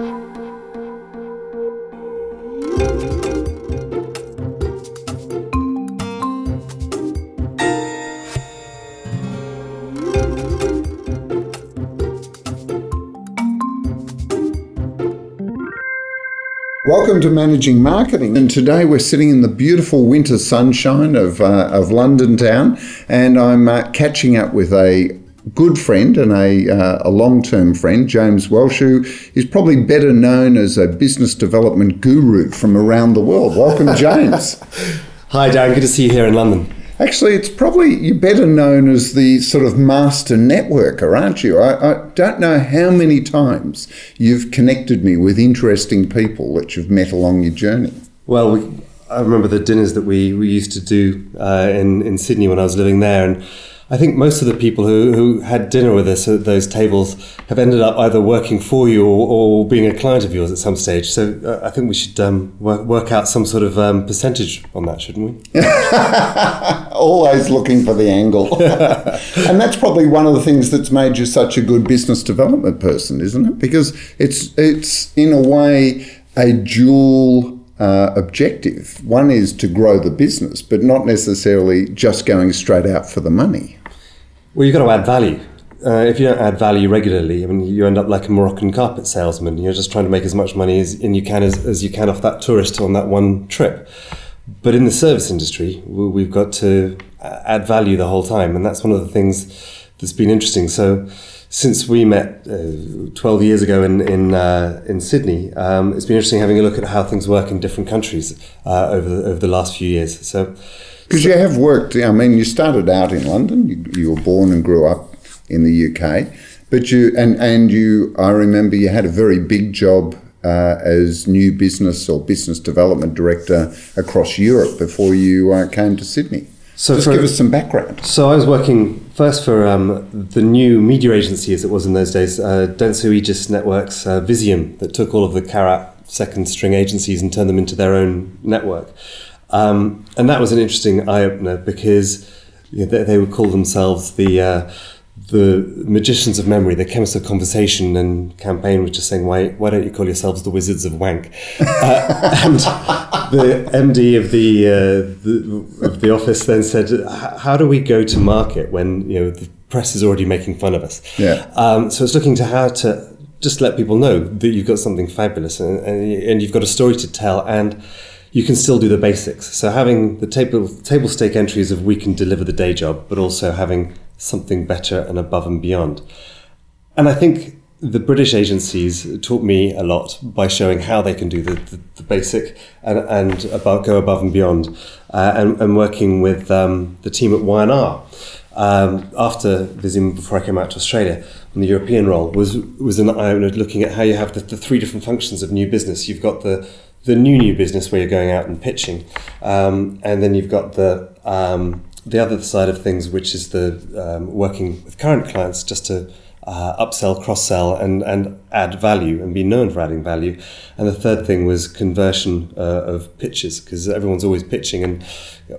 Welcome to Managing Marketing. And today we're sitting in the beautiful winter sunshine of, uh, of London town, and I'm uh, catching up with a good friend and a, uh, a long term friend, James Welch, who is probably better known as a business development guru from around the world. Welcome, James. Hi, Dan. Good to see you here in London. Actually, it's probably you're better known as the sort of master networker, aren't you? I, I, don't know how many times you've connected me with interesting people that you've met along your journey. Well, we, I remember the dinners that we, we used to do uh, in, in Sydney when I was living there. And I think most of the people who, who had dinner with us at those tables have ended up either working for you or, or being a client of yours at some stage. So uh, I think we should um, work, work out some sort of um, percentage on that, shouldn't we? Always looking for the angle. and that's probably one of the things that's made you such a good business development person, isn't it? Because it's it's in a way a dual uh, objective. One is to grow the business, but not necessarily just going straight out for the money. Well, you've got to add value. Uh, if you don't add value regularly, I mean, you end up like a Moroccan carpet salesman. You're just trying to make as much money as and you can as, as you can off that tourist on that one trip. But in the service industry, we've got to add value the whole time, and that's one of the things that's been interesting. So, since we met uh, 12 years ago in in, uh, in Sydney, um, it's been interesting having a look at how things work in different countries uh, over the, over the last few years. So. Because you have worked, I mean, you started out in London. You, you, were born and grew up in the UK, but you and and you. I remember you had a very big job uh, as new business or business development director across Europe before you uh, came to Sydney. So just for, give us some background. So I was working first for um, the new media agency, as it was in those days, uh, Dentsu Aegis Networks, uh, Vizeum, that took all of the Carat second string agencies and turned them into their own network. Um, and that was an interesting eye opener because you know, they, they, would call themselves the uh, the magicians of memory, the chemists of conversation, and campaign was just saying, "Why why don't you call yourselves the wizards of wank?" Uh, and the MD of the, uh, the, of the office then said, "How do we go to market when you know the press is already making fun of us?" Yeah. Um, so it's looking to how to just let people know that you've got something fabulous and, and, and you've got a story to tell and you can still do the basics. So having the table table stake entries of we can deliver the day job, but also having something better and above and beyond. And I think the British agencies taught me a lot by showing how they can do the, the, the basic and, and about, go above and beyond, uh, and, and, working with um, the team at Y&R. Um, after Vizeum, before I came out to Australia, on the European role was was an eye opener looking at how you have the, the three different functions of new business. You've got the the new new business where you're going out and pitching, um, and then you've got the um, the other side of things, which is the um, working with current clients just to uh, upsell, cross sell, and, and add value and be known for adding value. And the third thing was conversion uh, of pitches because everyone's always pitching, and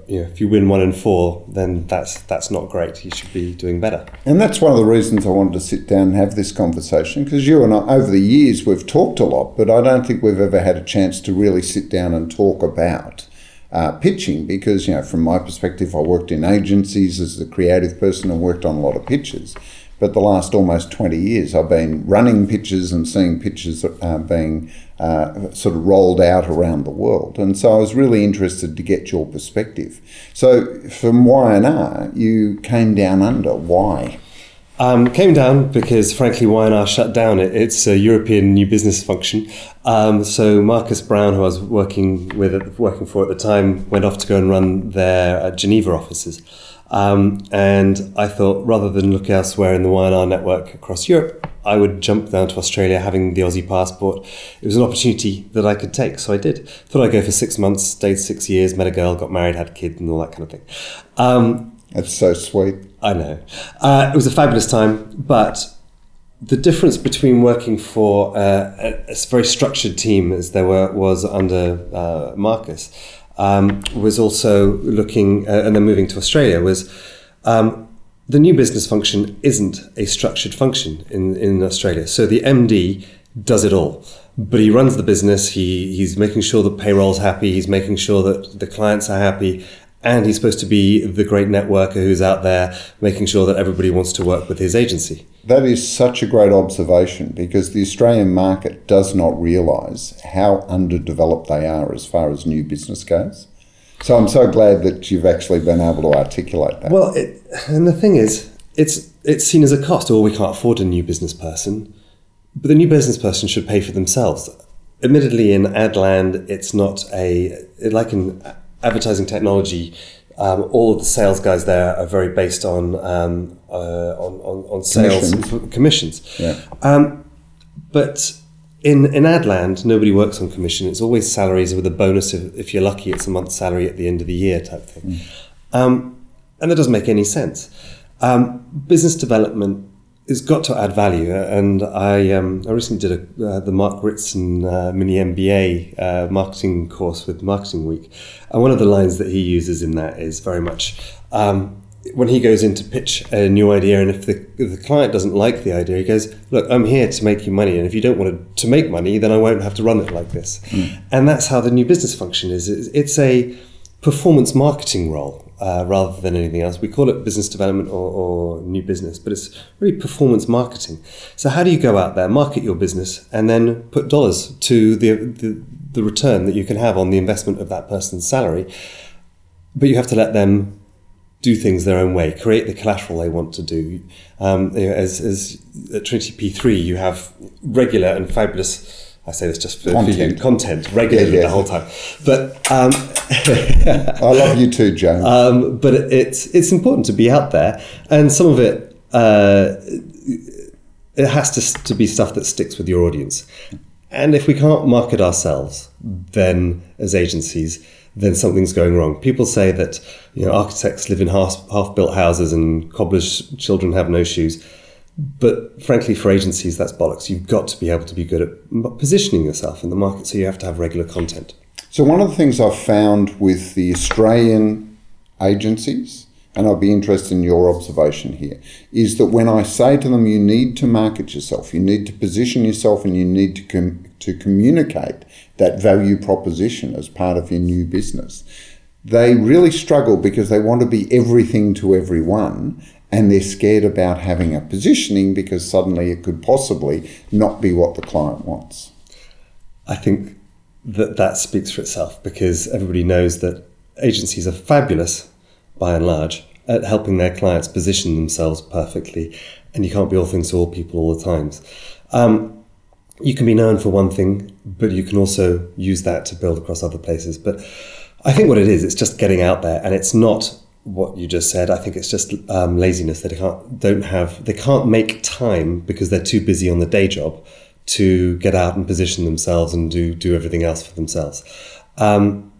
you know, if you win one in four, then that's that's not great. You should be doing better. And that's one of the reasons I wanted to sit down and have this conversation because you and I, over the years, we've talked a lot, but I don't think we've ever had a chance to really sit down and talk about. Uh, pitching because you know from my perspective I worked in agencies as a creative person and worked on a lot of pitches but the last almost 20 years, I've been running pitches and seeing pitches uh, being uh, sort of rolled out around the world. And so I was really interested to get your perspective. So from Y&R, you came down under. Why? Um, came down because, frankly, Y&R shut down. It, it's a European new business function. Um, so Marcus Brown, who I was working with, working for at the time, went off to go and run their uh, Geneva offices. Um, and I thought rather than look elsewhere in the Y&R network across Europe, I would jump down to Australia having the Aussie passport. It was an opportunity that I could take, so I did. Thought I'd go for six months, stayed six years, met a girl, got married, had a kid, and all that kind of thing. Um, That's so sweet. I know. Uh, it was a fabulous time, but the difference between working for uh, a, a, very structured team as there were, was under uh, Marcus um, was also looking, uh, and then moving to Australia, was um, the new business function isn't a structured function in, in Australia. So the MD does it all. but he runs the business. He he's making sure the payroll's happy. He's making sure that the clients are happy, and he's supposed to be the great networker who's out there making sure that everybody wants to work with his agency. That is such a great observation because the Australian market does not realise how underdeveloped they are as far as new business goes. So I'm so glad that you've actually been able to articulate that. Well, it, and the thing is, it's it's seen as a cost. Or oh, we can't afford a new business person, but the new business person should pay for themselves. Admittedly, in ad land, it's not a like in advertising technology. Um, all of the sales guys there are very based on um, uh, on, on, on sales commissions. commissions. Yeah. Um, but in in ad land, nobody works on commission. It's always salaries with a bonus. If, if you're lucky, it's a month's salary at the end of the year type thing. Mm. Um, and that doesn't make any sense. Um, business development has got to add value, and I um, I recently did a, uh, the Mark Ritson uh, mini MBA uh, marketing course with Marketing Week, and one of the lines that he uses in that is very much. Um, when he goes in to pitch a new idea, and if the, if the client doesn't like the idea, he goes, "Look, I'm here to make you money, and if you don't want to, to make money, then I won't have to run it like this." Mm. And that's how the new business function is. It's a performance marketing role uh, rather than anything else. We call it business development or, or, new business, but it's really performance marketing. So, how do you go out there, market your business, and then put dollars to the, the, the return that you can have on the investment of that person's salary? But you have to let them do things their own way, create the collateral they want to do. Um, you know, as, as at TrinityP3, you have regular and fabulous I say this just for content, content regularly yeah, yeah. the whole time. But um, I love you too, James. Um, but it's it's important to be out there, and some of it uh, it has to to be stuff that sticks with your audience. And if we can't market ourselves, then as agencies, then something's going wrong. People say that you know architects live in half half built houses and cobblers' children have no shoes but frankly, for agencies, that's bollocks. You've got to be able to be good at positioning yourself in the market, so you have to have regular content. So, one of the things I've found with the Australian agencies, and I'd be interested in your observation here, is that when I say to them, you need to market yourself, you need to position yourself, and you need to, com- to communicate that value proposition as part of your new business, they really struggle because they want to be everything to everyone and they're scared about having a positioning because suddenly it could possibly not be what the client wants. I think that that speaks for itself because everybody knows that agencies are fabulous by and large at helping their clients position themselves perfectly, and you can't be all things to all people all the times. Um, you can be known for one thing, but you can also use that to build across other places. But I think what it is, it's just getting out there, and it's not what you just said. I think it's just um, laziness that they can't don't have they can't make time because they're too busy on the day job to get out and position themselves and do do everything else for themselves. Um,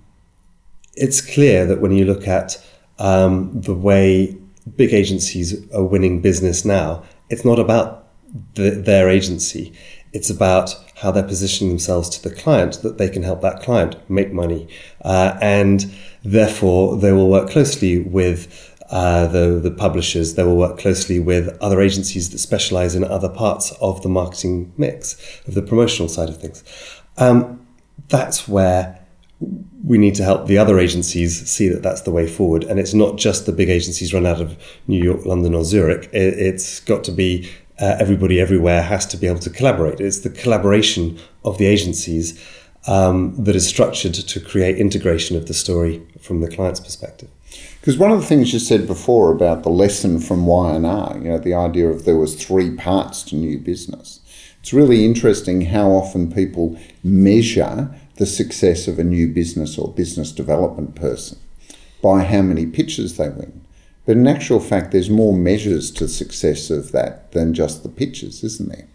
it's clear that when you look at um, the way big agencies are winning business now, it's not about the, their agency. It's about how they're positioning themselves to the client that they can help that client make money. Uh, and therefore, they will work closely with uh, the, the publishers, they will work closely with other agencies that specialize in other parts of the marketing mix, of the promotional side of things. Um, that's where we need to help the other agencies see that that's the way forward. And it's not just the big agencies run out of New York, London, or Zurich. It, has got to be uh, everybody everywhere has to be able to collaborate. It's the collaboration of the agencies um, that is structured to create integration of the story from the client's perspective. Because one of the things you said before about the lesson from Y&R, you know, the idea of there was three parts to new business. It's really interesting how often people measure the success of a new business or business development person by how many pitches they win. But in actual fact, there's more measures to success of that than just the pitches, isn't there?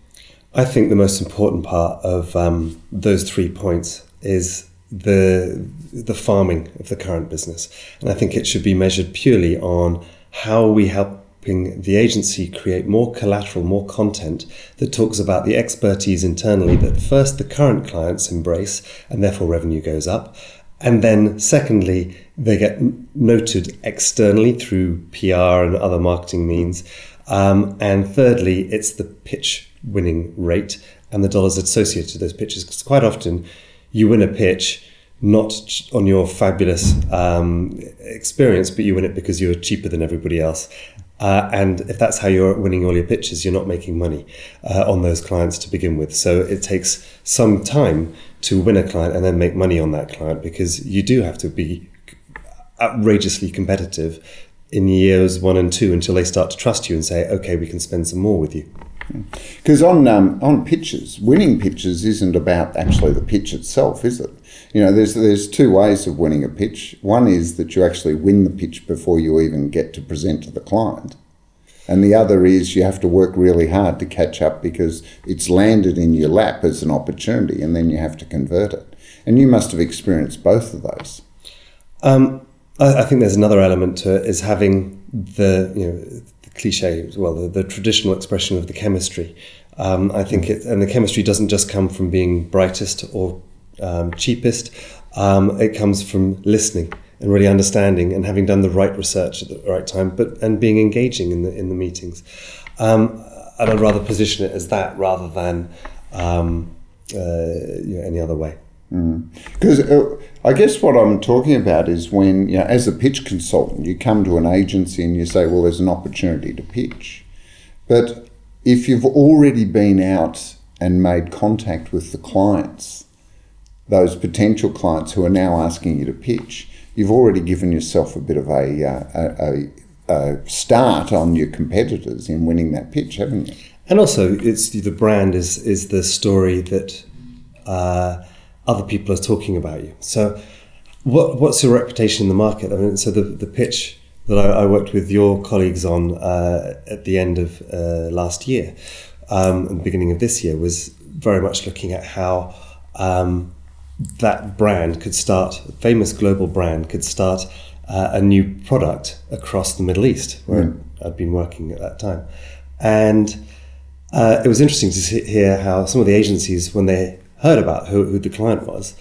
I think the most important part of um, those three points is the the farming of the current business, and I think it should be measured purely on how we helping the agency create more collateral, more content that talks about the expertise internally that first the current clients embrace, and therefore revenue goes up, and then, secondly, they get noted externally through PR and other marketing means Um, and thirdly, it's the pitch winning rate and the dollars associated to those pitches. Because quite often you win a pitch not on your fabulous um, experience, but you win it because you're cheaper than everybody else. Uh, and if that's how you're winning all your pitches, you're not making money uh, on those clients to begin with. So it takes some time to win a client and then make money on that client because you do have to be outrageously competitive in years one and two until they start to trust you and say, okay, we can spend some more with you. Because on um, on pitches, winning pitches isn't about actually the pitch itself, is it? You know, there's there's two ways of winning a pitch. One is that you actually win the pitch before you even get to present to the client, and the other is you have to work really hard to catch up because it's landed in your lap as an opportunity, and then you have to convert it. And you must have experienced both of those. Um, I, I think there's another element to it is having the you know cliche, well, the, the traditional expression of the chemistry. Um, I think it, and the chemistry doesn't just come from being brightest or um, cheapest. Um, it comes from listening and really understanding and having done the right research at the right time, but and being engaging in the in the meetings. Um, and I'd rather position it as that rather than um, uh, you know, any other way. Because mm. uh, I guess what I'm talking about is when, you know, as a pitch consultant, you come to an agency and you say, well, there's an opportunity to pitch. But if you've already been out and made contact with the clients, those potential clients who are now asking you to pitch, you've already given yourself a bit of a, uh, a, a start on your competitors in winning that pitch, haven't you? And also, it's the brand is is the story that uh, other people are talking about you. So, what, what's your reputation in the market? I mean, so the, the pitch that I, I worked with your colleagues on uh, at the end of uh, last year um, and the beginning of this year was very much looking at how um, that brand could start, a famous global brand could start uh, a new product across the Middle East, where mm. I'd been working at that time. And uh, it was interesting to hear how some of the agencies, when they heard about who, who the client was,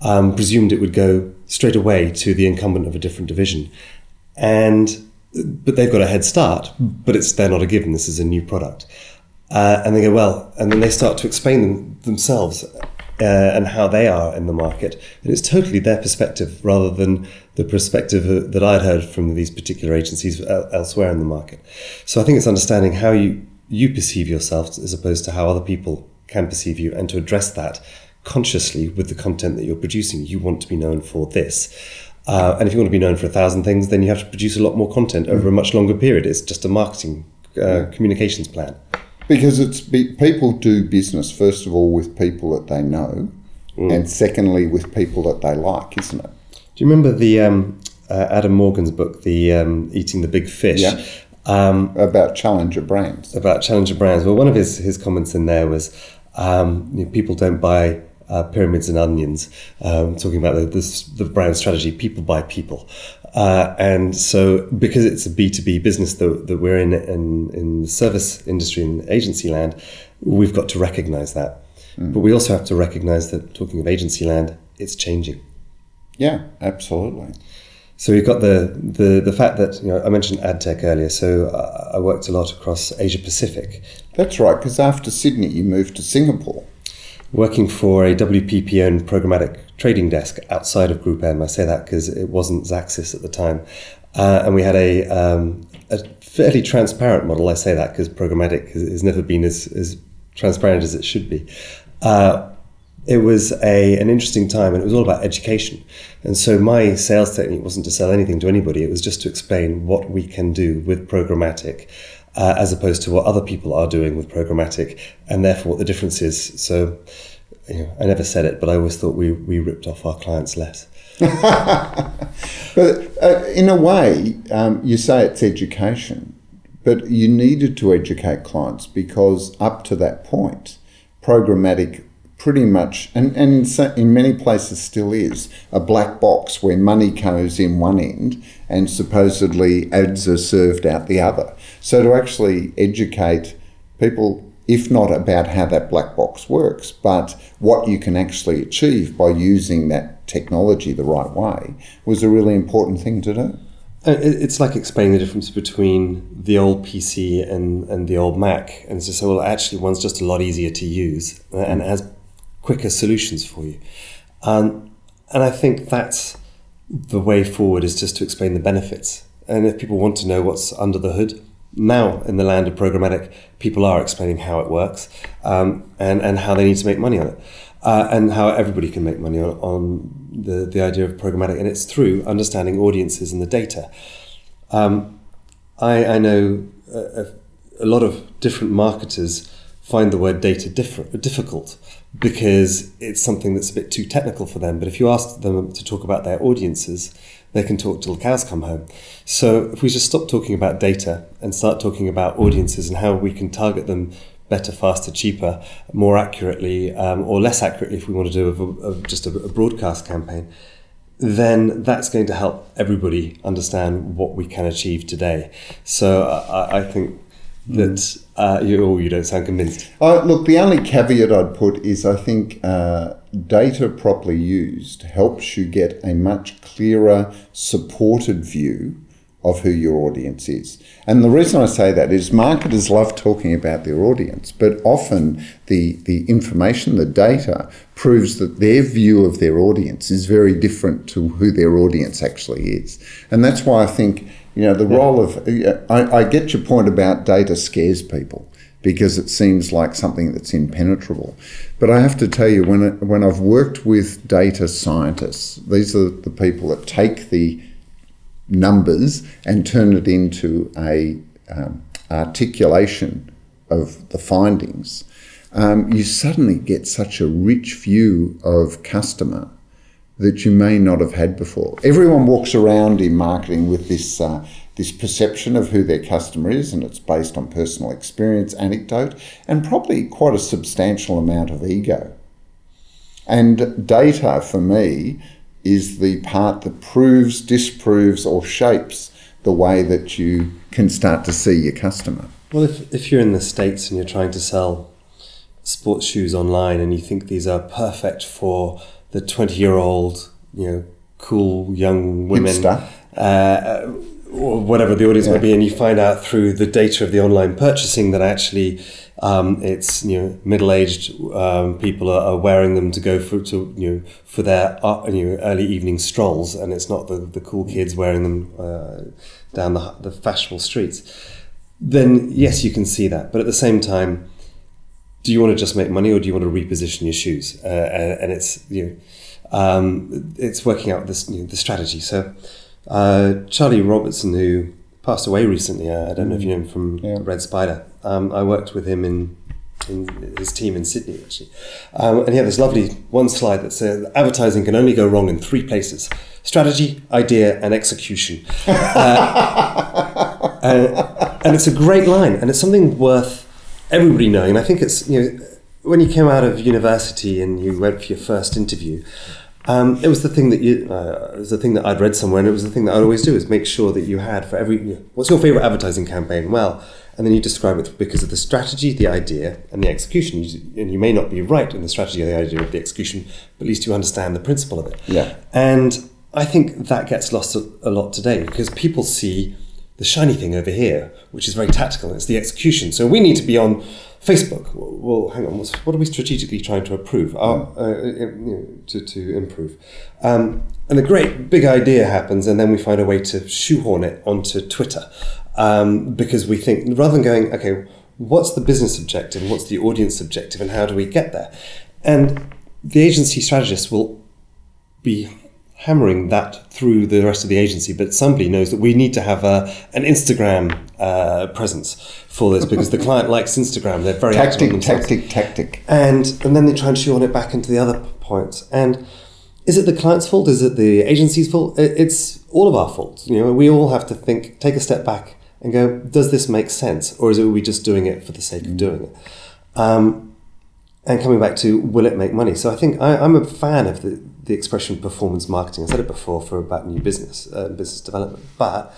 um, presumed it would go straight away to the incumbent of a different division. And but they've got a head start, but it's they're not a given. This is a new product, uh, and they go well, and then they start to explain them, themselves uh, and how they are in the market, and it's totally their perspective rather than the perspective uh, that I'd heard from these particular agencies elsewhere in the market. So I think it's understanding how you you perceive yourself as opposed to how other people can perceive you and to address that consciously with the content that you're producing. You want to be known for this. Uh, and if you want to be known for a thousand things, then you have to produce a lot more content over a much longer period. It's just a marketing uh, communications plan. Because it's people do business first of all with people that they know, mm. and secondly with people that they like, isn't it? Do you remember the um, uh, Adam Morgan's book, the um, Eating the Big Fish? Yeah. Um, about challenger brands. About challenger brands. Well, one of his, his comments in there was um, you know, people don't buy uh, pyramids and onions. Um, talking about the, this, the brand strategy, people buy people. Uh, and so, because it's a B2B business that, that we're in, in, in the service industry and agency land, we've got to recognize that. Mm. But we also have to recognize that, talking of agency land, it's changing. Yeah, absolutely. So we've got the, the, the fact that, you know, I mentioned ad tech earlier, so I worked a lot across Asia Pacific. That's right, because after Sydney, you moved to Singapore. Working for a WPP owned programmatic trading desk outside of Group M. I say that because it wasn't Xaxis at the time. Uh, and we had a, um, a fairly transparent model. I say that because programmatic has, has, never been as, as transparent as it should be. Uh, it was a, an interesting time and it was all about education. And so my sales technique wasn't to sell anything to anybody, it was just to explain what we can do with programmatic. Uh, as opposed to what other people are doing with programmatic, and therefore what the difference is. So, you know, I never said it, but I always thought we, we ripped off our clients less. but uh, in a way, um, you say it's education, but you needed to educate clients because up to that point, programmatic pretty much, and, and in, in many places still is, a black box where money goes in one end and supposedly ads are served out the other. So to actually educate people, if not about how that black box works, but what you can actually achieve by using that technology the right way, was a really important thing to do. Uh, It's like explaining the difference between the old PC and, and the old Mac, and to say, well, actually, one's just a lot easier to use uh, and has quicker solutions for you. Um, and I think that's the way forward is just to explain the benefits. And if people want to know what's under the hood, now in the land of programmatic, people are explaining how it works um, and, and how they need to make money on it. Uh, and how everybody can make money on, on the, the idea of programmatic. And it's through understanding audiences and the data. Um, I, I know a, a, lot of different marketers find the word data differ, difficult because it's something that's a bit too technical for them. But if you ask them to talk about their audiences, they can talk till the cows come home. So if we just stop talking about data and start talking about audiences and how we can target them better, faster, cheaper, more accurately, um, or less accurately if we want to do a, a, just a, a broadcast campaign, then that's going to help everybody understand what we can achieve today. So I, I think that uh, you, oh, you don't sound convinced. Uh, look, the only caveat I'd put is I think uh, data properly used helps you get a much clearer, supported view of who your audience is. And the reason I say that is marketers love talking about their audience, but often the, the information, the data, proves that their view of their audience is very different to who their audience actually is. And that's why I think, you know, the yeah. role of, I, I get your point about data scares people because it seems like something that's impenetrable. But I have to tell you, when, it, when I've worked with data scientists, these are the people that take the numbers and turn it into a um, articulation of the findings, um, you suddenly get such a rich view of customer that you may not have had before. Everyone walks around in marketing with this uh, this perception of who their customer is, and it's based on personal experience, anecdote, and probably quite a substantial amount of ego. And data for me is the part that proves, disproves, or shapes the way that you can start to see your customer. Well, if, if you're in the States and you're trying to sell sports shoes online and you think these are perfect for the 20 year old, you know, cool young women, uh, or whatever the audience yeah. might be, and you find out through the data of the online purchasing that actually um, it's you know middle-aged um, people are, are, wearing them to go for to you know for their uh, you know early evening strolls, and it's not the, the cool kids wearing them uh, down the, the fashionable streets. Then yes, you can see that, but at the same time, do you want to just make money or do you want to reposition your shoes? Uh, and, and, it's you know um, it's working out this you know, the strategy. So uh, Charlie Robertson, who passed away recently. Uh, I don't know if you know him from yeah. Red Spider. Um, I worked with him in, in his team in Sydney, actually. Um, and he had this lovely one slide that said advertising can only go wrong in three places strategy, idea, and execution. uh, and, and it's a great line, and it's something worth everybody knowing. And I think it's, you know, when you came out of university and you went for your first interview, um, it was the thing that you. Uh, it was the thing that I'd read somewhere, and it was the thing that I'd always do is make sure that you had for every. You know, what's your favorite advertising campaign? Well, and then you describe it because of the strategy, the idea, and the execution. You, and you may not be right in the strategy, or the idea, or the execution, but at least you understand the principle of it. Yeah. And I think that gets lost a, a lot today because people see the shiny thing over here, which is very tactical. It's the execution. So we need to be on Facebook, well, hang on, what are we strategically trying to improve? Uh, uh, you know, to, to improve. Um, and a great big idea happens, and then we find a way to shoehorn it onto Twitter um, because we think rather than going, okay, what's the business objective, what's the audience objective, and how do we get there? And the agency strategist will be hammering that through the rest of the agency, but somebody knows that we need to have a, an Instagram uh, presence for this because the client likes Instagram. They're very tactic, tactic, tactic, and and then they try and shoehorn it back into the other points. And is it the client's fault? Is it the agency's fault? It's all of our fault. You know, we all have to think, take a step back, and go: Does this make sense, or is it we just doing it for the sake of doing it? Um, and coming back to will it make money? So I think I, I'm a fan of the the expression performance marketing. I said it before for about new business, uh, business development, but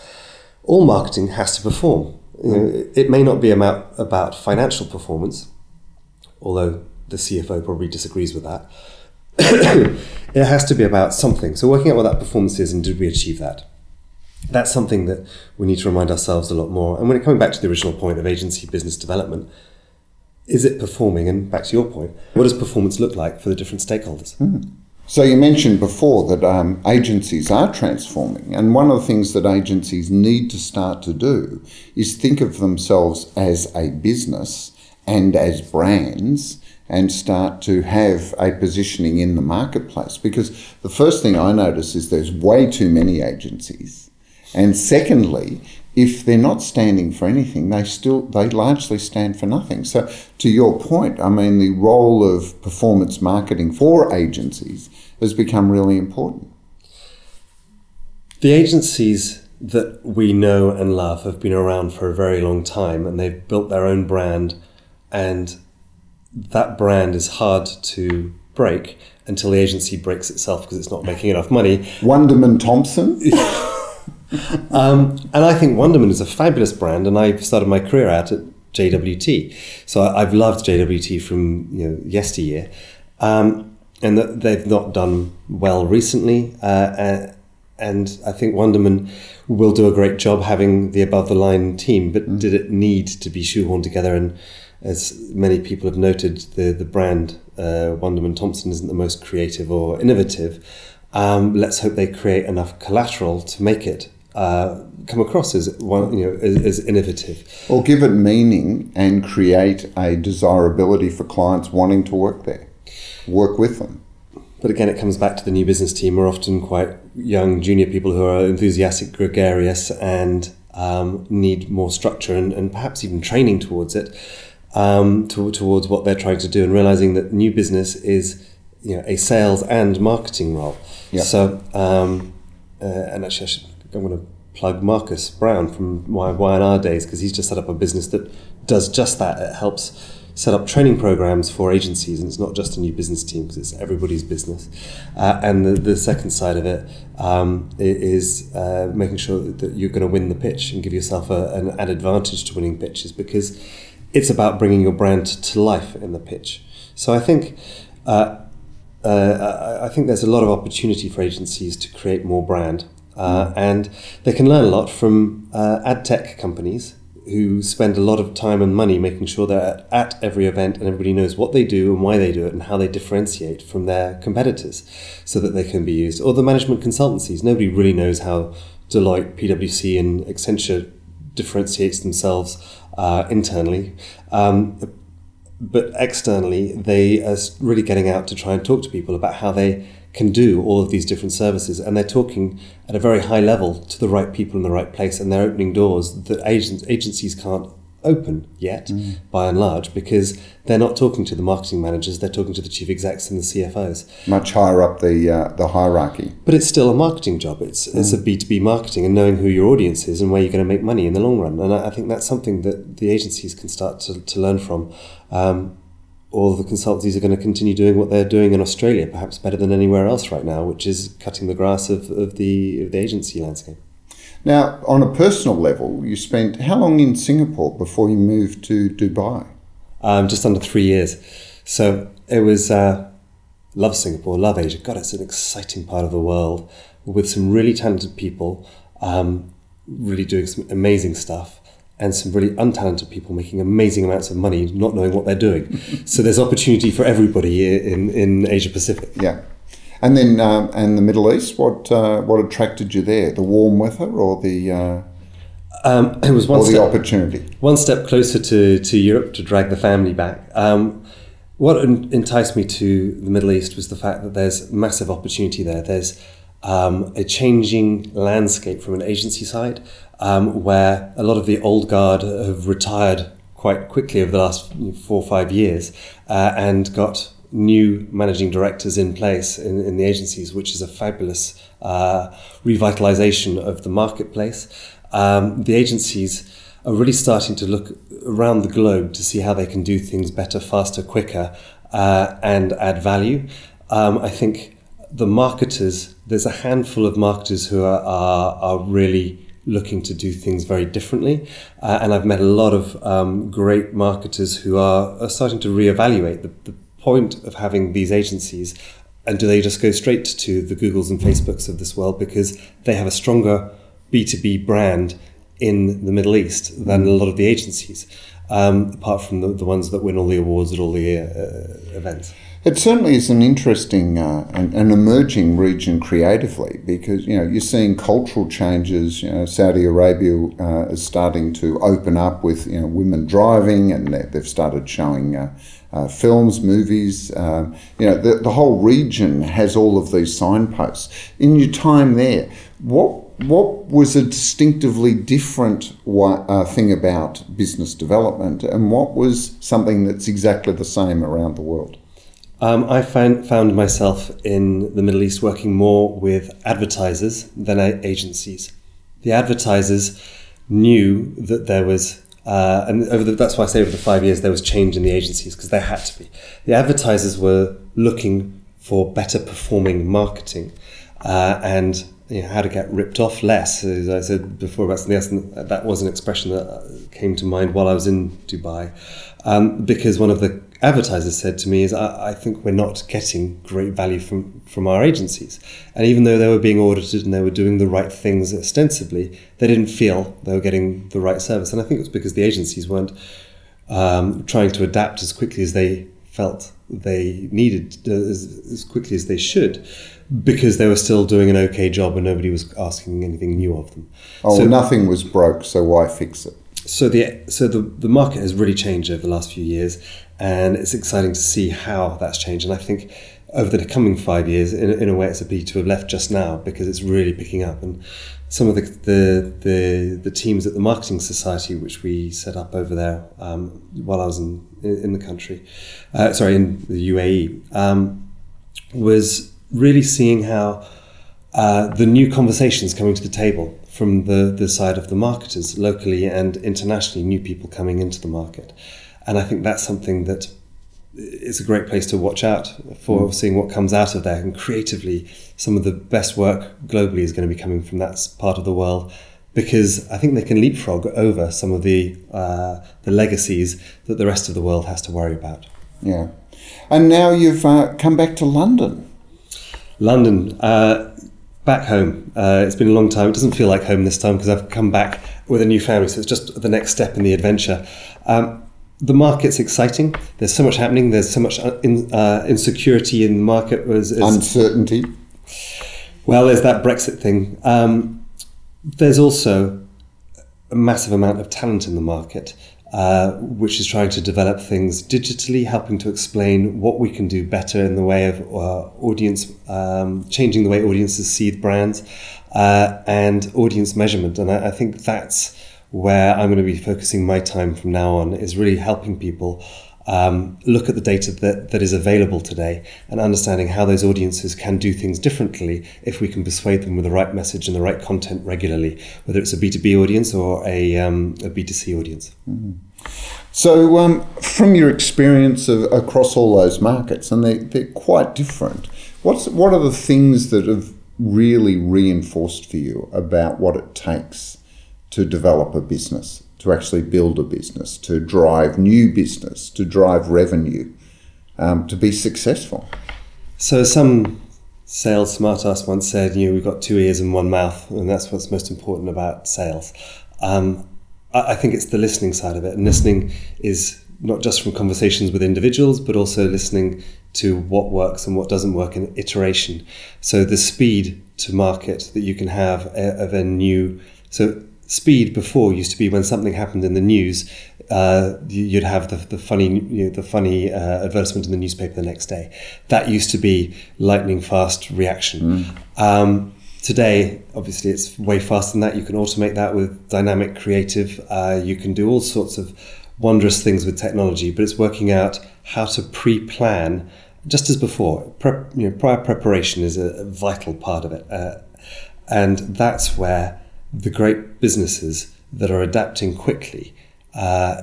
all marketing has to perform. You know, it may not be about, about financial performance, although the CFO probably disagrees with that. it has to be about something. So working out what that performance is and did we achieve that? that's something that we need to remind ourselves a lot more. And when it coming back to the original point of agency business development, is it performing? And back to your point, what does performance look like for the different stakeholders? Mm. So you mentioned before that um, agencies are transforming, and one of the things that agencies need to start to do is think of themselves as a business and as brands and start to have a positioning in the marketplace. Because the first thing I notice is there's way too many agencies. And secondly, if they're not standing for anything, they still they largely stand for nothing. So to your point, I mean the role of performance marketing for agencies has become really important. The agencies that we know and love have been around for a very long time and they've built their own brand and that brand is hard to break until the agency breaks itself because it's not making enough money. Wunderman Thompson. um, and I think Wonderman is a fabulous brand, and I started my career out at JWT. So I, have loved JWT from you know yesteryear, um, and that they've not done well recently. Uh, and I think Wunderman will do a great job having the above the line team. But mm. did it need to be shoehorned together? And as many people have noted, the the brand uh, Wunderman Thompson isn't the most creative or innovative. Um, let's hope they create enough collateral to make it uh, come across as one, you know, as, as, innovative. Or give it meaning and create a desirability for clients wanting to work there, work with them. But again, it comes back to the new business team. We're often quite young junior people who are enthusiastic, gregarious, and um, need more structure and, and perhaps even training towards it, um, to, towards what they're trying to do, and realizing that new business is you know a sales and marketing role. Yeah. So, um, uh, and actually, I should I'm going to plug Marcus Brown from Y&R days because he's just set up a business that does just that. It helps set up training programs for agencies, and it's not just a new business team because it's everybody's business. Uh, and the, the second side of it um, is uh, making sure that you're going to win the pitch and give yourself a, an, an advantage to winning pitches because it's about bringing your brand to life in the pitch. So I think. Uh, uh I think there's a lot of opportunity for agencies to create more brand uh, and they can learn a lot from uh, ad tech companies who spend a lot of time and money making sure they're at every event and everybody knows what they do and why they do it and how they differentiate from their competitors so that they can be used. Or the management consultancies. Nobody really knows how Deloitte, PwC, and Accenture differentiates themselves uh, internally. Um, but externally, they are really getting out to try and talk to people about how they can do all of these different services and they're talking at a very high level to the right people in the right place and they're opening doors that agents, agencies can't open yet mm. by and large because they're not talking to the marketing managers they're talking to the chief execs and the CFOs much higher up the uh, the hierarchy. But it's still a marketing job. It's mm. it's a B2B marketing and knowing who your audience is and where you're going to make money in the long run. And I, I think that's something that the agencies can start to, to learn from. Um, all the consultancies are going to continue doing what they're doing in Australia, perhaps better than anywhere else right now, which is cutting the grass of, of, the, of the agency landscape. Now, on a personal level, you spent how long in Singapore before you moved to Dubai? Um, just under three years. So it was, uh, love Singapore, love Asia. God, it's an exciting part of the world with some really talented people, um, really doing some amazing stuff and some really untalented people making amazing amounts of money, not knowing what they're doing. so there's opportunity for everybody in, in Asia Pacific. Yeah. And then, um, and the Middle East, what uh, what attracted you there? The warm weather or the uh, um, it was one or step, the opportunity? One step closer to, to Europe to drag the family back. Um, what enticed me to the Middle East was the fact that there's massive opportunity there. There's um, a changing landscape from an agency side um, where a lot of the old guard have retired quite quickly over the last four or five years uh, and got new managing directors in place in, in the agencies, which is a fabulous uh, revitalization of the marketplace. Um, the agencies are really starting to look around the globe to see how they can do things better, faster, quicker, uh, and add value. Um, I think the marketers, there's a handful of marketers who are, are, are really looking to do things very differently. Uh, and I've met a lot of um, great marketers who are, are starting to reevaluate the, the point of having these agencies. And do they just go straight to the Googles and Facebooks of this world because they have a stronger B2B brand in the Middle East than a lot of the agencies, um, apart from the, the ones that win all the awards at all the uh, events. It certainly is an interesting uh, and an emerging region creatively because you know you're seeing cultural changes. You know, Saudi Arabia uh, is starting to open up with you know women driving, and they've started showing uh, uh, films, movies. Um, you know, the, the whole region has all of these signposts. In your time there, what what was a distinctively different uh, thing about business development, and what was something that's exactly the same around the world? Um, I found, found myself in the Middle East working more with advertisers than agencies. The advertisers knew that there was, uh, and the, that's why I say over the five years there was change in the agencies because there had to be. The advertisers were looking for better performing marketing uh, and you know, how to get ripped off less. As I said before about something else, that was an expression that came to mind while I was in Dubai. Um, because one of the advertisers said to me is, I, I, think we're not getting great value from, from our agencies. And even though they were being audited and they were doing the right things ostensibly, they didn't feel they were getting the right service. And I think it was because the agencies weren't um, trying to adapt as quickly as they felt they needed, uh, as, as quickly as they should because they were still doing an okay job and nobody was asking anything new of them. Oh, so, nothing was broke, so why fix it? So the so the, the market has really changed over the last few years, and it's exciting to see how that's changed. And I think over the coming five years, in, in a way, it's a pity to have left just now because it's really picking up. And some of the the the, the teams at the Marketing Society, which we set up over there um, while I was in in the country, uh, sorry, in the UAE, um, was really seeing how uh, the new conversations coming to the table from the, the side of the marketers locally and internationally, new people coming into the market. And I think that's something that is a great place to watch out for mm. seeing what comes out of there. And creatively, some of the best work globally is going to be coming from that part of the world because I think they can leapfrog over some of the uh, the legacies that the rest of the world has to worry about. Yeah, and now you've uh, come back to London. London, uh, back home. Uh, it's been a long time. It doesn't feel like home this time because I've come back with a new family, so it's just the next step in the adventure. Um, the market's exciting. There's so much happening. There's so much uh, in, uh, insecurity in the market. As, as, Uncertainty. Well, there's that Brexit thing. Um, there's also a massive amount of talent in the market, uh, which is trying to develop things digitally, helping to explain what we can do better in the way of uh, audience, um, changing the way audiences see brands, uh, and audience measurement. And I, I think that's where I'm going to be focusing my time from now on is really helping people um, look at the data that, that is available today and understanding how those audiences can do things differently if we can persuade them with the right message and the right content regularly, whether it's a B2B audience or a, um, a B2C audience. Mm-hmm. So, um, from your experience of, across all those markets, and they, they're quite different, what's, what are the things that have really reinforced for you about what it takes to develop a business, to actually build a business, to drive new business, to drive revenue, um, to be successful. So some sales smartass once said, you know, we've got two ears and one mouth, and that's what's most important about sales. Um, I, I think it's the listening side of it, and listening is not just from conversations with individuals, but also listening to what works and what doesn't work in iteration. So the speed to market that you can have of a new so speed before used to be when something happened in the news, uh, you'd have the, the funny you know, the funny uh, advertisement in the newspaper the next day. That used to be lightning fast reaction. Mm. Um, today, obviously, it's way faster than that. You can automate that with dynamic creative. Uh, you can do all sorts of wondrous things with technology, but it's working out how to pre-plan. Just as before, prep, you know, prior preparation is a, a vital part of it, uh, and that's where the great businesses that are adapting quickly uh,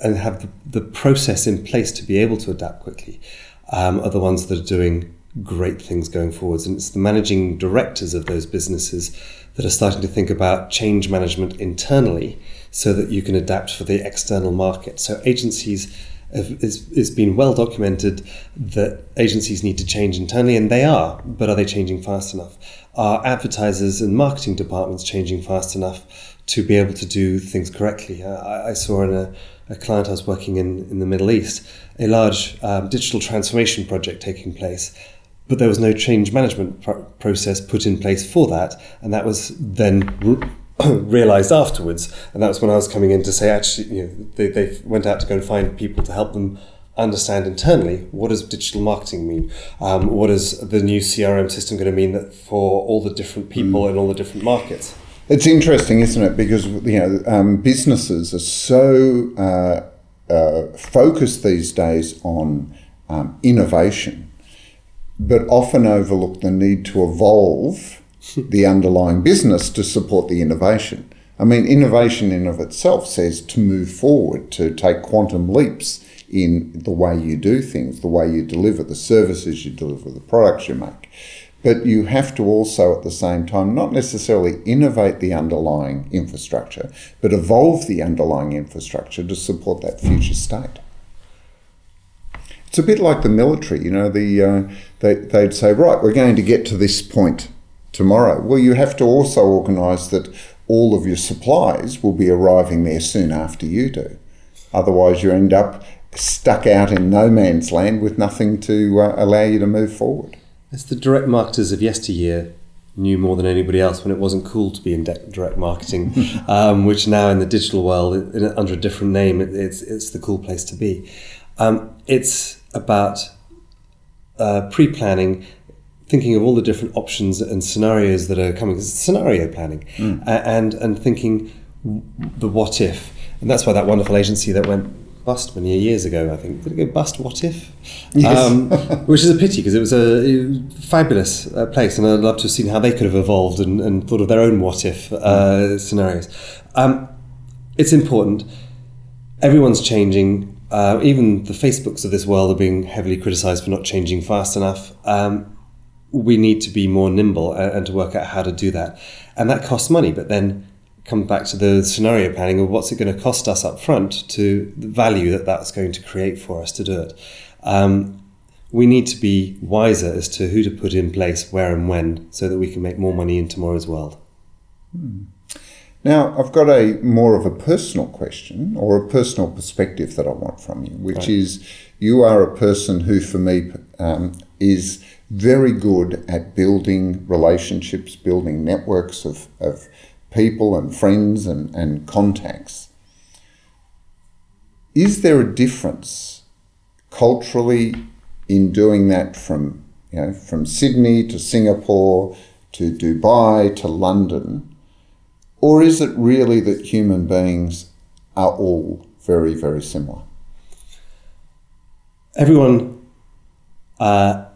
and have the, the, process in place to be able to adapt quickly um, are the ones that are doing great things going forwards. And it's the managing directors of those businesses that are starting to think about change management internally so that you can adapt for the external market. So agencies it's, it's been well documented that agencies need to change internally, and they are, but are they changing fast enough? Are advertisers and marketing departments changing fast enough to be able to do things correctly? Uh, I, I saw in a, a, client I was working in in the Middle East a large um, digital transformation project taking place, but there was no change management pr- process put in place for that, and that was then realized afterwards. And that was when I was coming in to say, actually, you know, they, they went out to go and find people to help them understand internally what does digital marketing mean? Um, what is the new CRM system going to mean that for all the different people mm. in all the different markets? It's interesting, isn't it? Because you know um, businesses are so uh, uh, focused these days on um, innovation, but often overlook the need to evolve the underlying business to support the innovation. I mean, innovation in of itself says to move forward, to take quantum leaps in the way you do things, the way you deliver, the services you deliver, the products you make. But you have to also, at the same time, not necessarily innovate the underlying infrastructure, but evolve the underlying infrastructure to support that future state. It's a bit like the military, you know. The uh, they, they'd say, right, we're going to get to this point tomorrow. Well, you have to also organise that all of your supplies will be arriving there soon after you do. Otherwise, you end up stuck out in no man's land with nothing to uh, allow you to move forward. As the direct marketers of yesteryear knew more than anybody else when it wasn't cool to be in de- direct marketing, um, which now in the digital world, in, under a different name, it, it's, it's the cool place to be. Um, it's about uh, pre planning thinking of all the different options and scenarios that are coming. It's scenario planning, mm. and and thinking the what if, and that's why that wonderful agency that went bust many years ago. I think did it go bust? What if? Yes. Um, which is a pity because it was a, fabulous uh, place, and I'd love to have seen how they could have evolved and, and thought of their own what if uh, scenarios. Um, it's important. Everyone's changing. Uh, even the Facebooks of this world are being heavily criticised for not changing fast enough. Um, we need to be more nimble and, and, to work out how to do that. And that costs money, but then come back to the scenario planning of what's it going to cost us up front to the value that that's going to create for us to do it. Um, we need to be wiser as to who to put in place, where and when, so that we can make more money in tomorrow's world. Hmm. Now, I've got a more of a personal question or a personal perspective that I want from you, which right. is you are a person who, for me, um, is very good at building relationships, building networks of, of people and friends and, and contacts. Is there a difference culturally in doing that from, you know, from Sydney to Singapore to Dubai to London? Or is it really that human beings are all very, very similar? Everyone uh,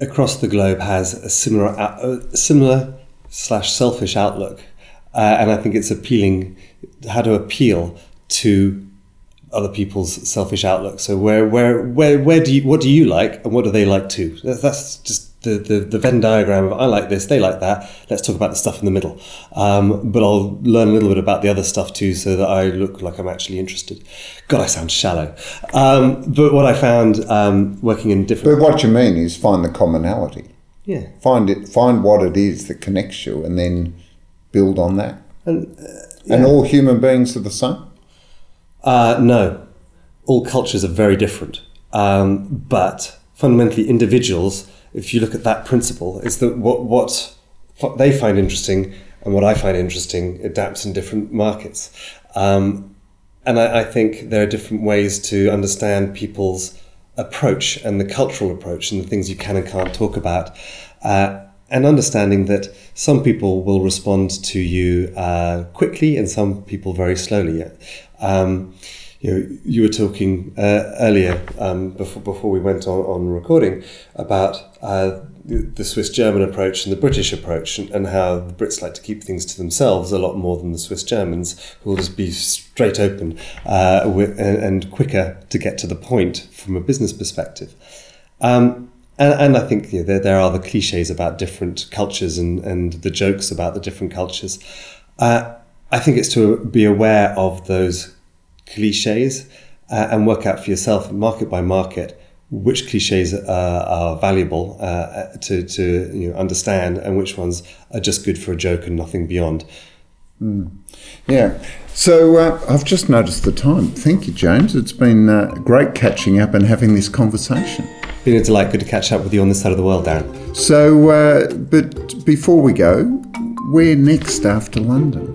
across the globe has a similar, similar slash selfish outlook, uh, and I think it's appealing how to appeal to other people's selfish outlook. So where where where where do you what do you like and what do they like too? That's just the, the, the Venn diagram of I like this, they like that. Let's talk about the stuff in the middle. Um, but I'll learn a little bit about the other stuff too, so that I look like I'm actually interested. God, I sound shallow. Um, but what I found um, working in different. But what you mean is find the commonality. Yeah. Find it. Find what it is that connects you, and then build on that. And, uh, yeah. and all human beings are the same. Uh, no, all cultures are very different. Um, but fundamentally, individuals if you look at that principle, is that what, what, what they find interesting and what I find interesting adapts in different markets. Um, and I, I, think there are different ways to understand people's approach and the cultural approach and the things you can and can't talk about. Uh, and understanding that some people will respond to you uh, quickly and some people very slowly. Um, you know, you were talking uh, earlier um, before before we went on, on recording about uh, the Swiss German approach and the British approach, and, and, how the Brits like to keep things to themselves a lot more than the Swiss Germans, who will just be straight open uh, with, and, and, quicker to get to the point from a business perspective. Um, and, and, I think know, there, there are the cliches about different cultures and, and the jokes about the different cultures. Uh, I think it's to be aware of those cliches uh, and work out for yourself, market by market, which cliches uh, are valuable uh, to, to you know, understand and which ones are just good for a joke and nothing beyond. Mm. Yeah. So uh, I've just noticed the time. Thank you, James. It's been uh, great catching up and having this conversation. Been a delight. Good to catch up with you on this side of the world, Darren. So, uh, but before we go, where next after London?